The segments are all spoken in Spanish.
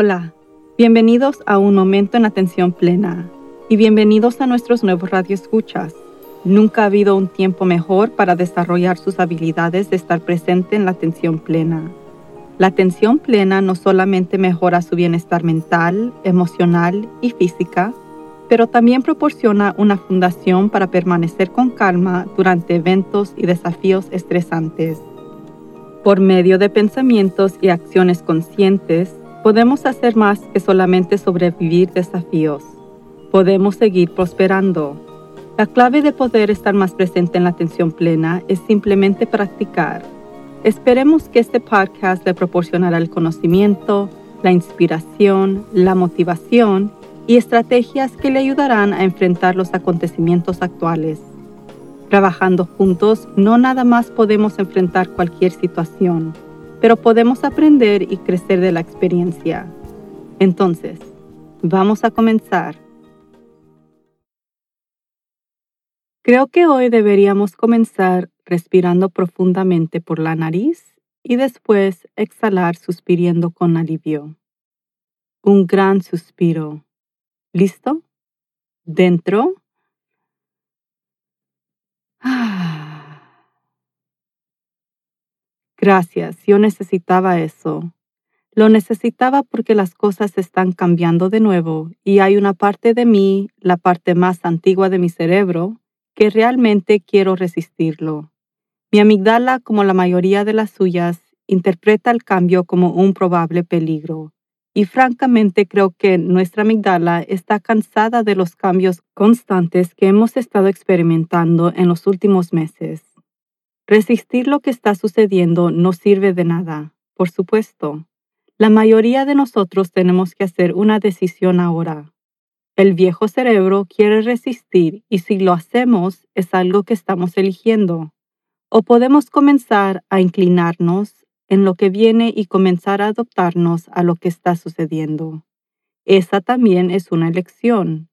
Hola, bienvenidos a Un Momento en Atención Plena y bienvenidos a nuestros nuevos radioescuchas. Nunca ha habido un tiempo mejor para desarrollar sus habilidades de estar presente en la atención plena. La atención plena no solamente mejora su bienestar mental, emocional y física, pero también proporciona una fundación para permanecer con calma durante eventos y desafíos estresantes. Por medio de pensamientos y acciones conscientes, podemos hacer más que solamente sobrevivir desafíos. Podemos seguir prosperando. La clave de poder estar más presente en la atención plena es simplemente practicar. Esperemos que este podcast le proporcionará el conocimiento, la inspiración, la motivación y estrategias que le ayudarán a enfrentar los acontecimientos actuales. Trabajando juntos, no nada más podemos enfrentar cualquier situación, pero podemos aprender y crecer de la experiencia. Entonces, vamos a comenzar. Creo que hoy deberíamos comenzar respirando profundamente por la nariz y después exhalar suspirando con alivio. Un gran suspiro. ¿Listo? Dentro. Gracias, yo necesitaba eso. Lo necesitaba porque las cosas están cambiando de nuevo y hay una parte de mí, la parte más antigua de mi cerebro, que realmente quiero resistirlo. Mi amigdala, como la mayoría de las suyas, interpreta el cambio como un probable peligro. Y francamente creo que nuestra amigdala está cansada de los cambios constantes que hemos estado experimentando en los últimos meses. Resistir lo que está sucediendo no sirve de nada, por supuesto. La mayoría de nosotros tenemos que hacer una decisión ahora. El viejo cerebro quiere resistir y si lo hacemos es algo que estamos eligiendo. O podemos comenzar a inclinarnos en lo que viene y comenzar a adoptarnos a lo que está sucediendo. Esa también es una elección.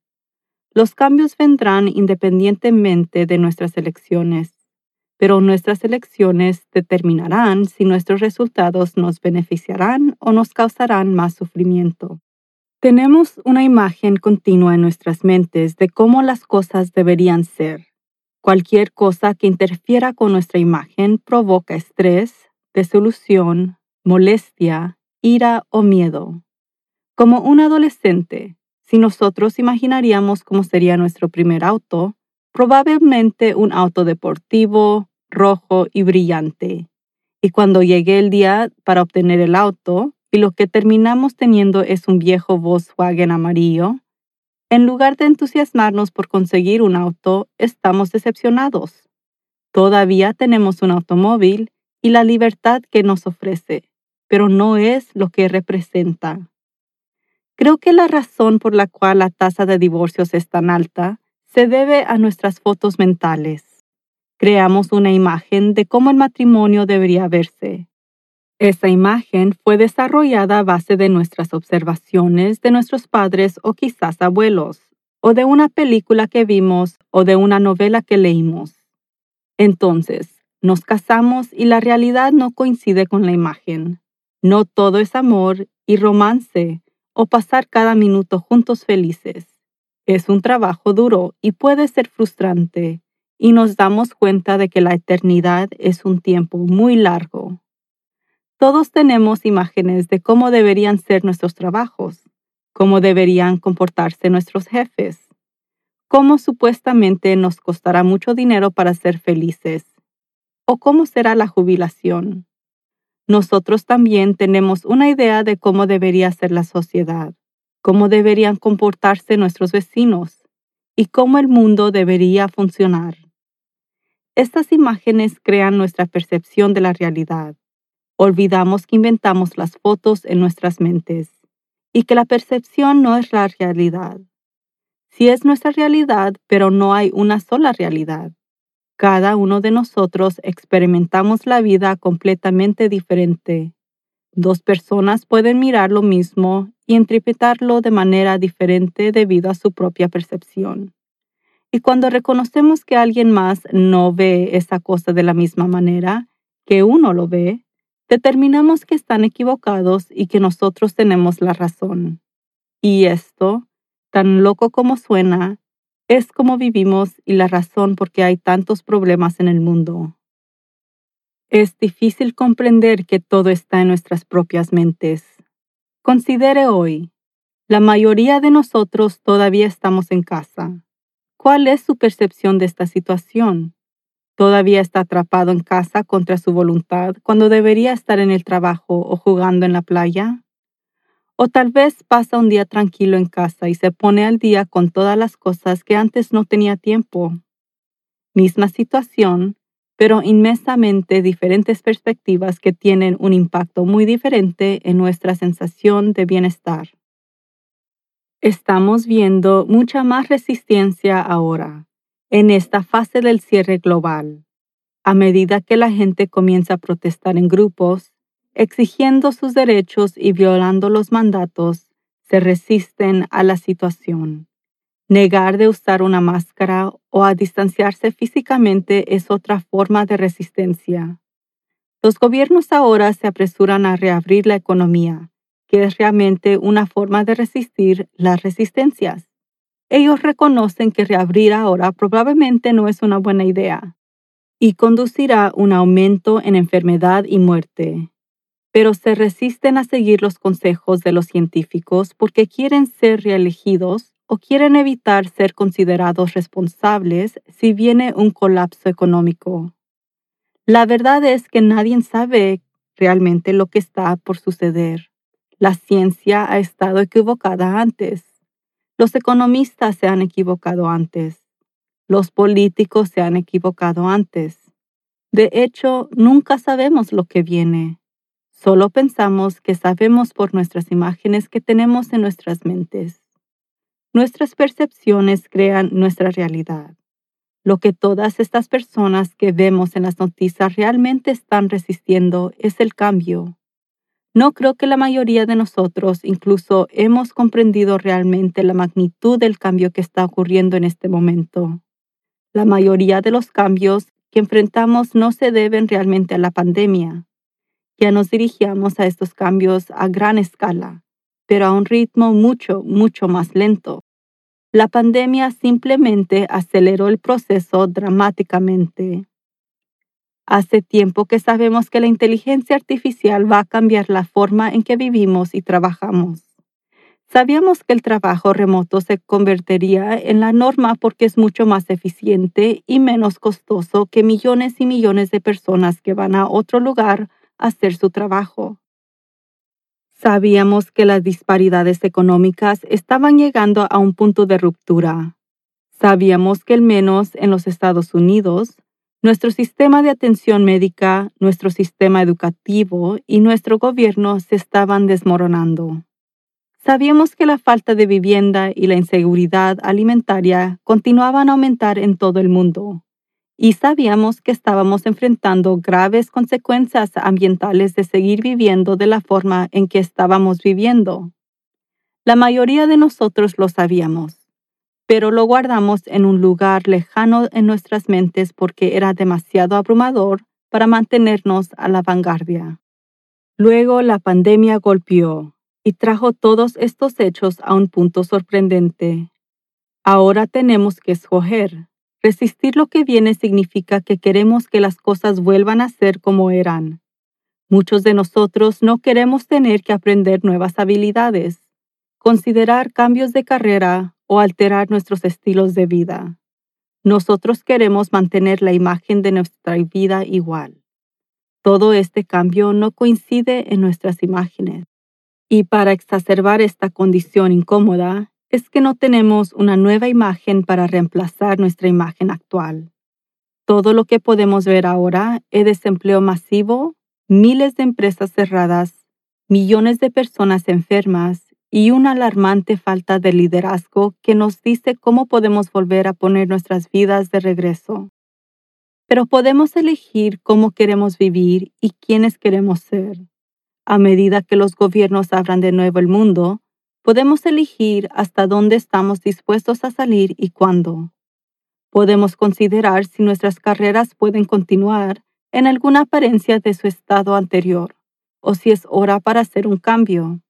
Los cambios vendrán independientemente de nuestras elecciones, pero nuestras elecciones determinarán si nuestros resultados nos beneficiarán o nos causarán más sufrimiento. Tenemos una imagen continua en nuestras mentes de cómo las cosas deberían ser. Cualquier cosa que interfiera con nuestra imagen provoca estrés, desilusión, molestia, ira o miedo. Como un adolescente, si nosotros imaginaríamos cómo sería nuestro primer auto, probablemente un auto deportivo, rojo y brillante. Y cuando llegue el día para obtener el auto, y lo que terminamos teniendo es un viejo Volkswagen amarillo, en lugar de entusiasmarnos por conseguir un auto, estamos decepcionados. Todavía tenemos un automóvil y la libertad que nos ofrece, pero no es lo que representa. Creo que la razón por la cual la tasa de divorcios es tan alta se debe a nuestras fotos mentales. Creamos una imagen de cómo el matrimonio debería verse, esa imagen fue desarrollada a base de nuestras observaciones de nuestros padres o quizás abuelos, o de una película que vimos o de una novela que leímos. Entonces, nos casamos y la realidad no coincide con la imagen. No todo es amor y romance o pasar cada minuto juntos felices. Es un trabajo duro y puede ser frustrante, y nos damos cuenta de que la eternidad es un tiempo muy largo. Todos tenemos imágenes de cómo deberían ser nuestros trabajos, cómo deberían comportarse nuestros jefes, cómo supuestamente nos costará mucho dinero para ser felices, o cómo será la jubilación. Nosotros también tenemos una idea de cómo debería ser la sociedad, cómo deberían comportarse nuestros vecinos y cómo el mundo debería funcionar. Estas imágenes crean nuestra percepción de la realidad Olvidamos que inventamos las fotos en nuestras mentes y que la percepción no es la realidad. Sí es nuestra realidad, pero no hay una sola realidad. Cada uno de nosotros experimentamos la vida completamente diferente. Dos personas pueden mirar lo mismo y interpretarlo de manera diferente debido a su propia percepción. Y cuando reconocemos que alguien más no ve esa cosa de la misma manera que uno lo ve, determinamos que están equivocados y que nosotros tenemos la razón. Y esto, tan loco como suena, es como vivimos y la razón por qué hay tantos problemas en el mundo. Es difícil comprender que todo está en nuestras propias mentes. Considere hoy, la mayoría de nosotros todavía estamos en casa. ¿Cuál es su percepción de esta situación? ¿Todavía está atrapado en casa contra su voluntad cuando debería estar en el trabajo o jugando en la playa? O tal vez pasa un día tranquilo en casa y se pone al día con todas las cosas que antes no tenía tiempo. Misma situación, pero inmensamente diferentes perspectivas que tienen un impacto muy diferente en nuestra sensación de bienestar. Estamos viendo mucha más resistencia ahora, en esta fase del cierre global, a medida que la gente comienza a protestar en grupos, exigiendo sus derechos y violando los mandatos, se resisten a la situación. Negar de usar una máscara o a distanciarse físicamente es otra forma de resistencia. Los gobiernos ahora se apresuran a reabrir la economía, que es realmente una forma de resistir las resistencias. Ellos reconocen que reabrir ahora probablemente no es una buena idea y conducirá un aumento en enfermedad y muerte. Pero se resisten a seguir los consejos de los científicos porque quieren ser reelegidos o quieren evitar ser considerados responsables si viene un colapso económico. La verdad es que nadie sabe realmente lo que está por suceder. La ciencia ha estado equivocada antes. Los economistas se han equivocado antes. Los políticos se han equivocado antes. De hecho, nunca sabemos lo que viene. Solo pensamos que sabemos por nuestras imágenes que tenemos en nuestras mentes. Nuestras percepciones crean nuestra realidad. Lo que todas estas personas que vemos en las noticias realmente están resistiendo es el cambio, no creo que la mayoría de nosotros incluso hemos comprendido realmente la magnitud del cambio que está ocurriendo en este momento. La mayoría de los cambios que enfrentamos no se deben realmente a la pandemia. Ya nos dirigíamos a estos cambios a gran escala, pero a un ritmo mucho, mucho más lento. La pandemia simplemente aceleró el proceso dramáticamente. Hace tiempo que sabemos que la inteligencia artificial va a cambiar la forma en que vivimos y trabajamos. Sabíamos que el trabajo remoto se convertiría en la norma porque es mucho más eficiente y menos costoso que millones y millones de personas que van a otro lugar a hacer su trabajo. Sabíamos que las disparidades económicas estaban llegando a un punto de ruptura. Sabíamos que al menos en los Estados Unidos, nuestro sistema de atención médica, nuestro sistema educativo y nuestro gobierno se estaban desmoronando. Sabíamos que la falta de vivienda y la inseguridad alimentaria continuaban a aumentar en todo el mundo, y sabíamos que estábamos enfrentando graves consecuencias ambientales de seguir viviendo de la forma en que estábamos viviendo. La mayoría de nosotros lo sabíamos pero lo guardamos en un lugar lejano en nuestras mentes porque era demasiado abrumador para mantenernos a la vanguardia. Luego la pandemia golpeó y trajo todos estos hechos a un punto sorprendente. Ahora tenemos que escoger. Resistir lo que viene significa que queremos que las cosas vuelvan a ser como eran. Muchos de nosotros no queremos tener que aprender nuevas habilidades, considerar cambios de carrera o alterar nuestros estilos de vida. Nosotros queremos mantener la imagen de nuestra vida igual. Todo este cambio no coincide en nuestras imágenes. Y para exacerbar esta condición incómoda, es que no tenemos una nueva imagen para reemplazar nuestra imagen actual. Todo lo que podemos ver ahora es desempleo masivo, miles de empresas cerradas, millones de personas enfermas y una alarmante falta de liderazgo que nos dice cómo podemos volver a poner nuestras vidas de regreso. Pero podemos elegir cómo queremos vivir y quiénes queremos ser. A medida que los gobiernos abran de nuevo el mundo, podemos elegir hasta dónde estamos dispuestos a salir y cuándo. Podemos considerar si nuestras carreras pueden continuar en alguna apariencia de su estado anterior, o si es hora para hacer un cambio.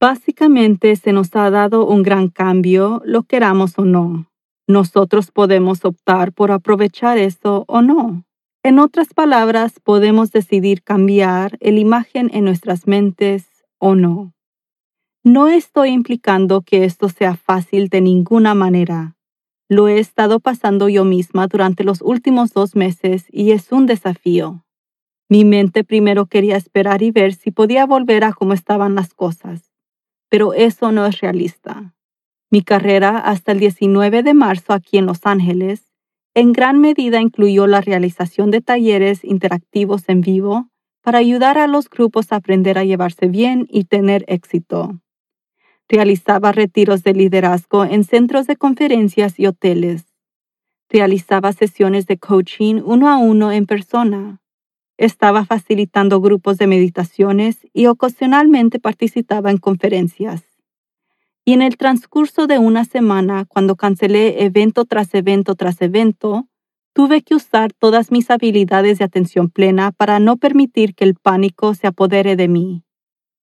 Básicamente se nos ha dado un gran cambio, lo queramos o no. Nosotros podemos optar por aprovechar eso o no. En otras palabras, podemos decidir cambiar el imagen en nuestras mentes o no. No estoy implicando que esto sea fácil de ninguna manera. Lo he estado pasando yo misma durante los últimos dos meses y es un desafío. Mi mente primero quería esperar y ver si podía volver a cómo estaban las cosas, pero eso no es realista. Mi carrera hasta el 19 de marzo aquí en Los Ángeles en gran medida incluyó la realización de talleres interactivos en vivo para ayudar a los grupos a aprender a llevarse bien y tener éxito. Realizaba retiros de liderazgo en centros de conferencias y hoteles. Realizaba sesiones de coaching uno a uno en persona. Estaba facilitando grupos de meditaciones y ocasionalmente participaba en conferencias. Y en el transcurso de una semana, cuando cancelé evento tras evento tras evento, tuve que usar todas mis habilidades de atención plena para no permitir que el pánico se apodere de mí.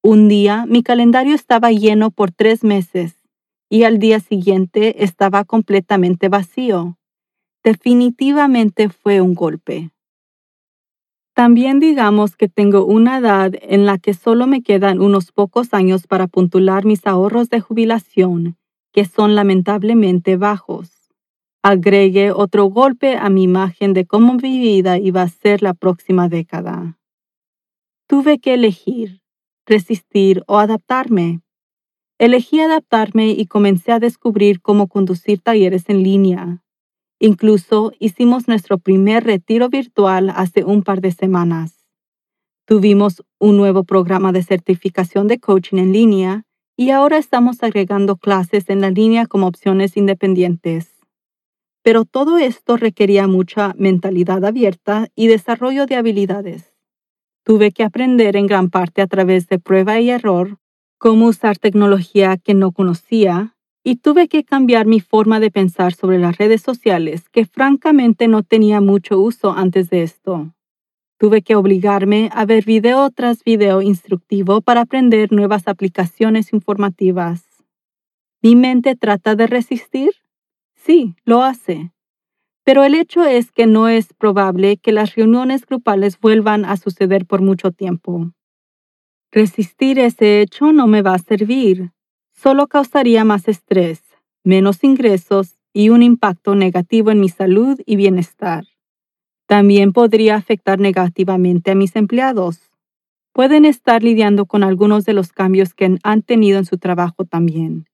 Un día mi calendario estaba lleno por tres meses y al día siguiente estaba completamente vacío. Definitivamente fue un golpe. También digamos que tengo una edad en la que solo me quedan unos pocos años para puntular mis ahorros de jubilación, que son lamentablemente bajos. Agregue otro golpe a mi imagen de cómo mi vida iba a ser la próxima década. Tuve que elegir, resistir o adaptarme. Elegí adaptarme y comencé a descubrir cómo conducir talleres en línea, Incluso hicimos nuestro primer retiro virtual hace un par de semanas. Tuvimos un nuevo programa de certificación de coaching en línea y ahora estamos agregando clases en la línea como opciones independientes. Pero todo esto requería mucha mentalidad abierta y desarrollo de habilidades. Tuve que aprender en gran parte a través de prueba y error cómo usar tecnología que no conocía y tuve que cambiar mi forma de pensar sobre las redes sociales, que francamente no tenía mucho uso antes de esto. Tuve que obligarme a ver video tras video instructivo para aprender nuevas aplicaciones informativas. ¿Mi mente trata de resistir? Sí, lo hace. Pero el hecho es que no es probable que las reuniones grupales vuelvan a suceder por mucho tiempo. Resistir ese hecho no me va a servir solo causaría más estrés, menos ingresos y un impacto negativo en mi salud y bienestar. También podría afectar negativamente a mis empleados. Pueden estar lidiando con algunos de los cambios que han tenido en su trabajo también.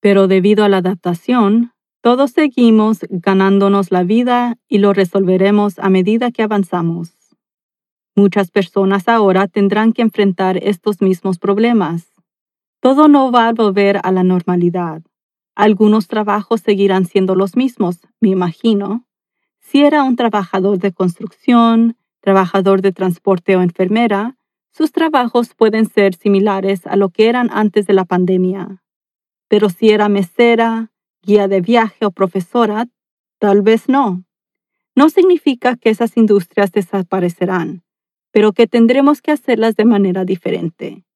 Pero debido a la adaptación, todos seguimos ganándonos la vida y lo resolveremos a medida que avanzamos. Muchas personas ahora tendrán que enfrentar estos mismos problemas todo no va a volver a la normalidad. Algunos trabajos seguirán siendo los mismos, me imagino. Si era un trabajador de construcción, trabajador de transporte o enfermera, sus trabajos pueden ser similares a lo que eran antes de la pandemia. Pero si era mesera, guía de viaje o profesora, tal vez no. No significa que esas industrias desaparecerán, pero que tendremos que hacerlas de manera diferente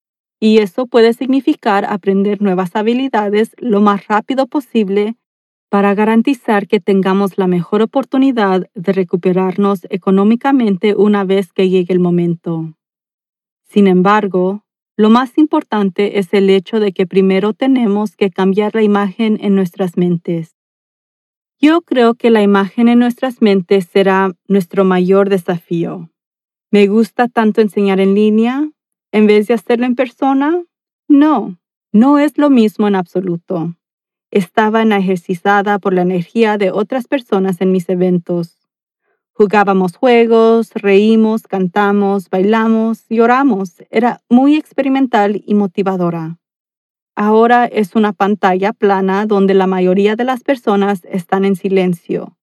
y eso puede significar aprender nuevas habilidades lo más rápido posible para garantizar que tengamos la mejor oportunidad de recuperarnos económicamente una vez que llegue el momento. Sin embargo, lo más importante es el hecho de que primero tenemos que cambiar la imagen en nuestras mentes. Yo creo que la imagen en nuestras mentes será nuestro mayor desafío. Me gusta tanto enseñar en línea, en vez de hacerlo en persona? No, no es lo mismo en absoluto. Estaba ejercitada por la energía de otras personas en mis eventos. Jugábamos juegos, reímos, cantamos, bailamos, lloramos. Era muy experimental y motivadora. Ahora es una pantalla plana donde la mayoría de las personas están en silencio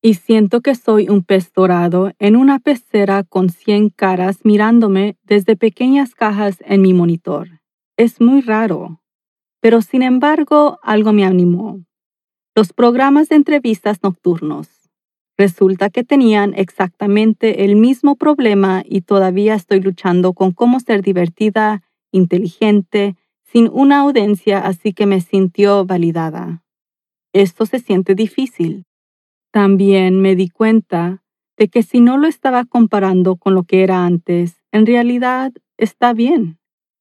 y siento que soy un pez dorado en una pecera con cien caras mirándome desde pequeñas cajas en mi monitor. Es muy raro. Pero sin embargo, algo me animó. Los programas de entrevistas nocturnos. Resulta que tenían exactamente el mismo problema y todavía estoy luchando con cómo ser divertida, inteligente, sin una audiencia, así que me sintió validada. Esto se siente difícil. También me di cuenta de que si no lo estaba comparando con lo que era antes, en realidad está bien.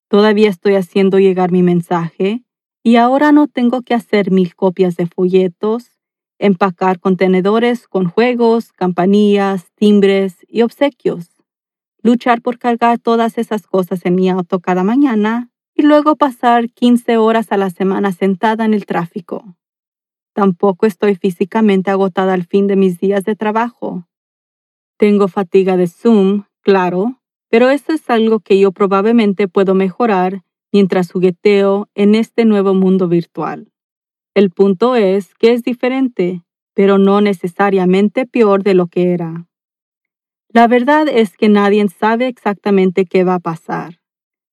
Todavía estoy haciendo llegar mi mensaje y ahora no tengo que hacer mil copias de folletos, empacar contenedores con juegos, campanillas, timbres y obsequios, luchar por cargar todas esas cosas en mi auto cada mañana y luego pasar 15 horas a la semana sentada en el tráfico. Tampoco estoy físicamente agotada al fin de mis días de trabajo. Tengo fatiga de Zoom, claro, pero eso es algo que yo probablemente puedo mejorar mientras jugueteo en este nuevo mundo virtual. El punto es que es diferente, pero no necesariamente peor de lo que era. La verdad es que nadie sabe exactamente qué va a pasar.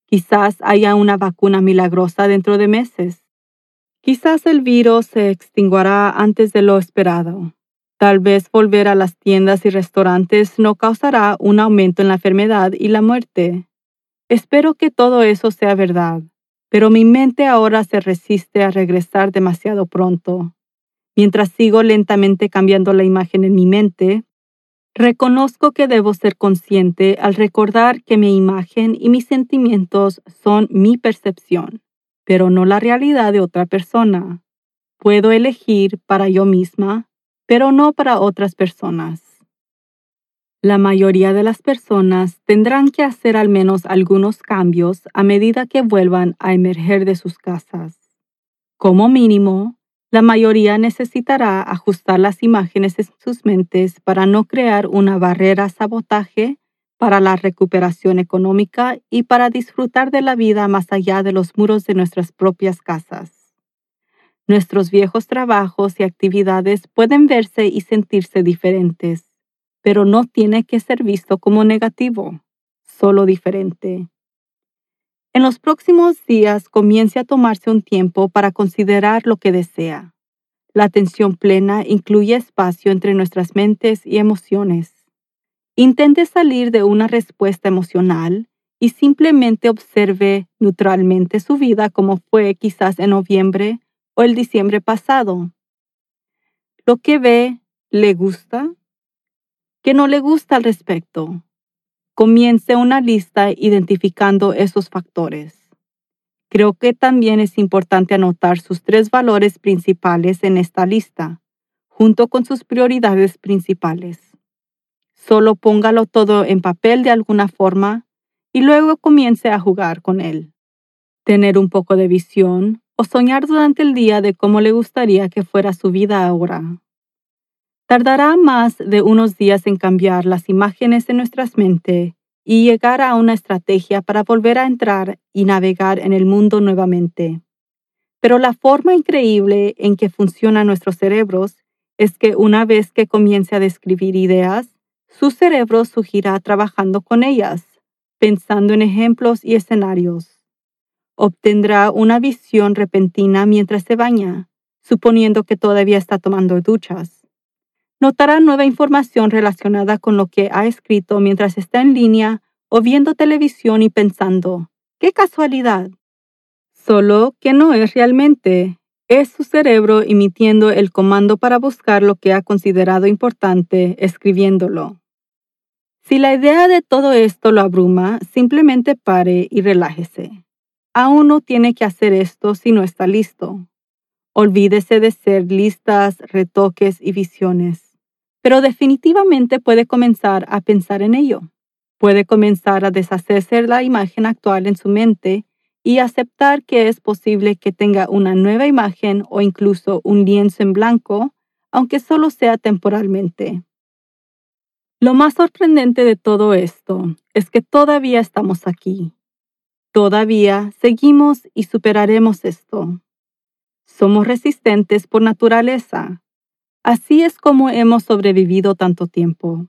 Quizás haya una vacuna milagrosa dentro de meses. Quizás el virus se extinguirá antes de lo esperado. Tal vez volver a las tiendas y restaurantes no causará un aumento en la enfermedad y la muerte. Espero que todo eso sea verdad pero mi mente ahora se resiste a regresar demasiado pronto. Mientras sigo lentamente cambiando la imagen en mi mente, reconozco que debo ser consciente al recordar que mi imagen y mis sentimientos son mi percepción, pero no la realidad de otra persona. Puedo elegir para yo misma, pero no para otras personas. La mayoría de las personas tendrán que hacer al menos algunos cambios a medida que vuelvan a emerger de sus casas. Como mínimo, la mayoría necesitará ajustar las imágenes en sus mentes para no crear una barrera sabotaje para la recuperación económica y para disfrutar de la vida más allá de los muros de nuestras propias casas. Nuestros viejos trabajos y actividades pueden verse y sentirse diferentes pero no tiene que ser visto como negativo, solo diferente. En los próximos días comience a tomarse un tiempo para considerar lo que desea. La atención plena incluye espacio entre nuestras mentes y emociones. Intente salir de una respuesta emocional y simplemente observe neutralmente su vida como fue quizás en noviembre o el diciembre pasado. Lo que ve, ¿le gusta? Que no le gusta al respecto. Comience una lista identificando esos factores. Creo que también es importante anotar sus tres valores principales en esta lista, junto con sus prioridades principales. Solo póngalo todo en papel de alguna forma y luego comience a jugar con él. Tener un poco de visión o soñar durante el día de cómo le gustaría que fuera su vida ahora. Tardará más de unos días en cambiar las imágenes en nuestras mentes y llegar a una estrategia para volver a entrar y navegar en el mundo nuevamente. Pero la forma increíble en que funcionan nuestros cerebros es que una vez que comience a describir ideas, su cerebro surgirá trabajando con ellas, pensando en ejemplos y escenarios. Obtendrá una visión repentina mientras se baña, suponiendo que todavía está tomando duchas notará nueva información relacionada con lo que ha escrito mientras está en línea o viendo televisión y pensando, ¡qué casualidad! Solo que no es realmente. Es su cerebro emitiendo el comando para buscar lo que ha considerado importante, escribiéndolo. Si la idea de todo esto lo abruma, simplemente pare y relájese. Aún no tiene que hacer esto si no está listo. Olvídese de ser listas, retoques y visiones. Pero definitivamente puede comenzar a pensar en ello. Puede comenzar a deshacerse la imagen actual en su mente y aceptar que es posible que tenga una nueva imagen o incluso un lienzo en blanco, aunque solo sea temporalmente. Lo más sorprendente de todo esto es que todavía estamos aquí. Todavía seguimos y superaremos esto. Somos resistentes por naturaleza. Así es como hemos sobrevivido tanto tiempo.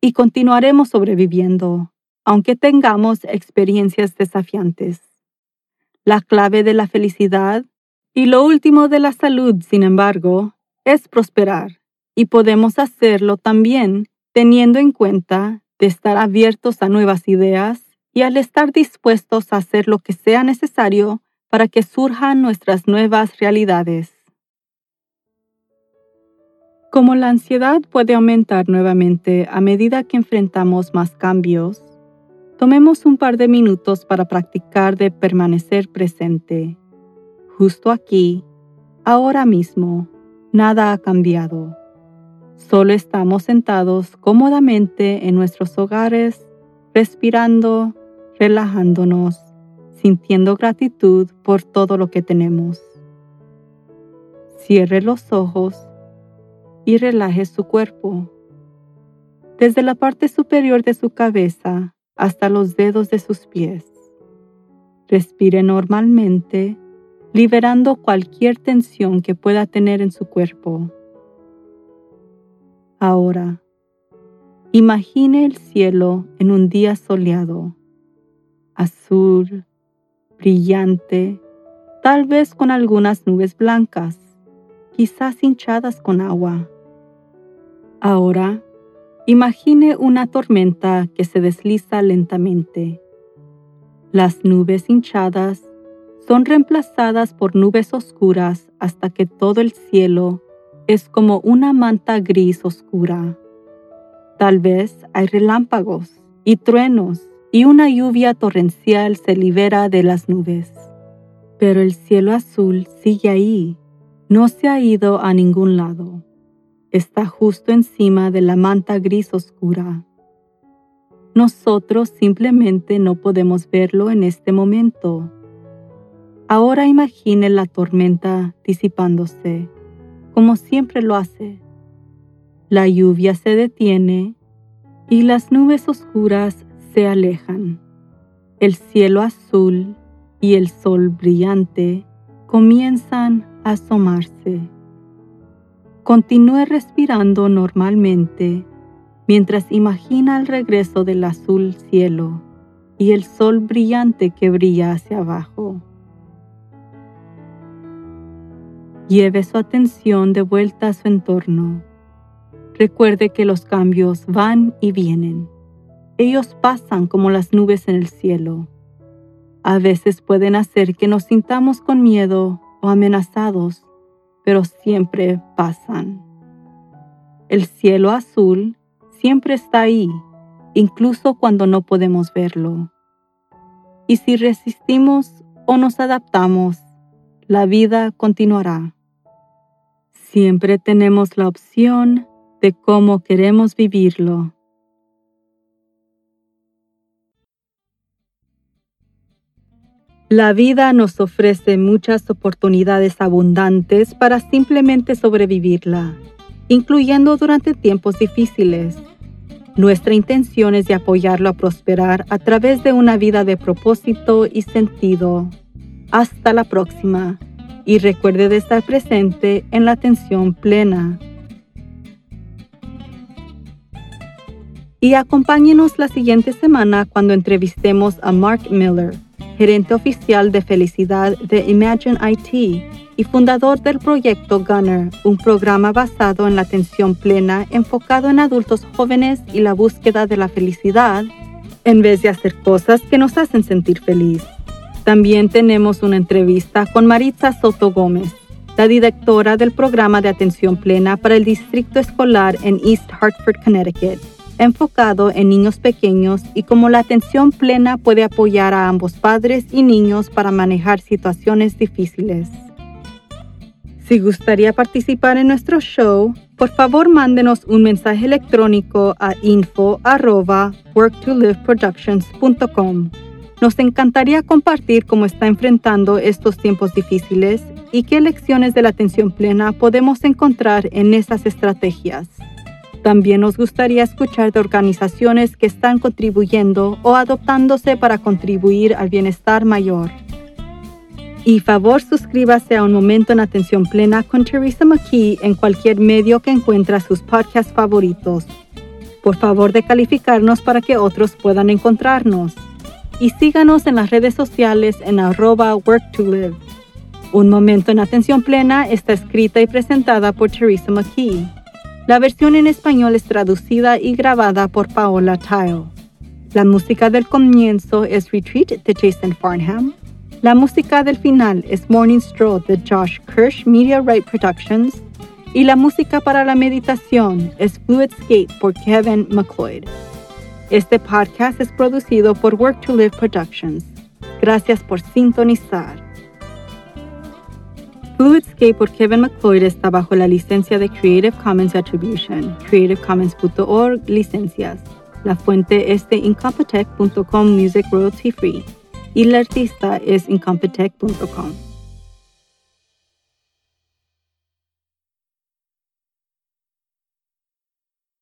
Y continuaremos sobreviviendo, aunque tengamos experiencias desafiantes. La clave de la felicidad y lo último de la salud, sin embargo, es prosperar Y podemos hacerlo también teniendo en cuenta de estar abiertos a nuevas ideas y al estar dispuestos a hacer lo que sea necesario para que surjan nuestras nuevas realidades. Como la ansiedad puede aumentar nuevamente a medida que enfrentamos más cambios, tomemos un par de minutos para practicar de permanecer presente. Justo aquí, ahora mismo, nada ha cambiado. Solo estamos sentados cómodamente en nuestros hogares, respirando, relajándonos, sintiendo gratitud por todo lo que tenemos. Cierre los ojos y relaje su cuerpo. Desde la parte superior de su cabeza hasta los dedos de sus pies. Respire normalmente, liberando cualquier tensión que pueda tener en su cuerpo. Ahora, imagine el cielo en un día soleado, azul, brillante, tal vez con algunas nubes blancas, quizás hinchadas con agua. Ahora, imagine una tormenta que se desliza lentamente. Las nubes hinchadas son reemplazadas por nubes oscuras hasta que todo el cielo es como una manta gris oscura. Tal vez hay relámpagos y truenos y una lluvia torrencial se libera de las nubes. Pero el cielo azul sigue ahí, no se ha ido a ningún lado. Está justo encima de la manta gris oscura. Nosotros simplemente no podemos verlo en este momento. Ahora imagine la tormenta disipándose como siempre lo hace. La lluvia se detiene y las nubes oscuras se alejan. El cielo azul y el sol brillante comienzan asomarse. Continúe respirando normalmente mientras imagina el regreso del azul cielo y el sol brillante que brilla hacia abajo. Lleve su atención de vuelta a su entorno. Recuerde que los cambios van y vienen. Ellos pasan como las nubes en el cielo. A veces pueden hacer que nos sintamos con miedo o amenazados, pero siempre pasan. El cielo azul siempre está ahí, incluso cuando no podemos verlo. Y si resistimos o nos adaptamos, la vida continuará. Siempre tenemos la opción de cómo queremos vivirlo. La vida nos ofrece muchas oportunidades abundantes para simplemente sobrevivirla, incluyendo durante tiempos difíciles. Nuestra intención es de apoyarlo a prosperar a través de una vida de propósito y sentido. Hasta la próxima y recuerde de estar presente en la atención plena. Y acompáñenos la siguiente semana cuando entrevistemos a Mark Miller, gerente oficial de felicidad de Imagine IT y fundador del proyecto Gunner, un programa basado en la atención plena enfocado en adultos jóvenes y la búsqueda de la felicidad, en vez de hacer cosas que nos hacen sentir feliz. También tenemos una entrevista con Maritza Soto Gómez, la directora del programa de atención plena para el distrito escolar en East Hartford, Connecticut, enfocado en niños pequeños y cómo la atención plena puede apoyar a ambos padres y niños para manejar situaciones difíciles. Si gustaría participar en nuestro show, por favor mándenos un mensaje electrónico a info@worktoliveproductions.com. Nos encantaría compartir cómo está enfrentando estos tiempos difíciles y qué lecciones de la atención plena podemos encontrar en esas estrategias. También nos gustaría escuchar de organizaciones que están contribuyendo o adoptándose para contribuir al bienestar mayor. Y favor suscríbase a Un Momento en Atención Plena con Teresa McKee en cualquier medio que encuentre sus podcasts favoritos. Por favor de calificarnos para que otros puedan encontrarnos y síganos en las redes sociales en arroba work to live. Un momento en atención plena está escrita y presentada por Teresa McKee. La versión en español es traducida y grabada por Paola Tile. La música del comienzo es Retreat de Jason Farnham. La música del final es Morning Stroll de Josh Kirsch Media Right Productions. Y la música para la meditación es Fluidscape por Kevin McLeod. Este podcast es producido por Work to Live Productions. Gracias por sintonizar. Fluidscape por Kevin McLeod está bajo la licencia de Creative Commons Attribution, creativecommons.org licencias. La fuente es de incompetech.com Music Royalty Free y el artista es incompetech.com.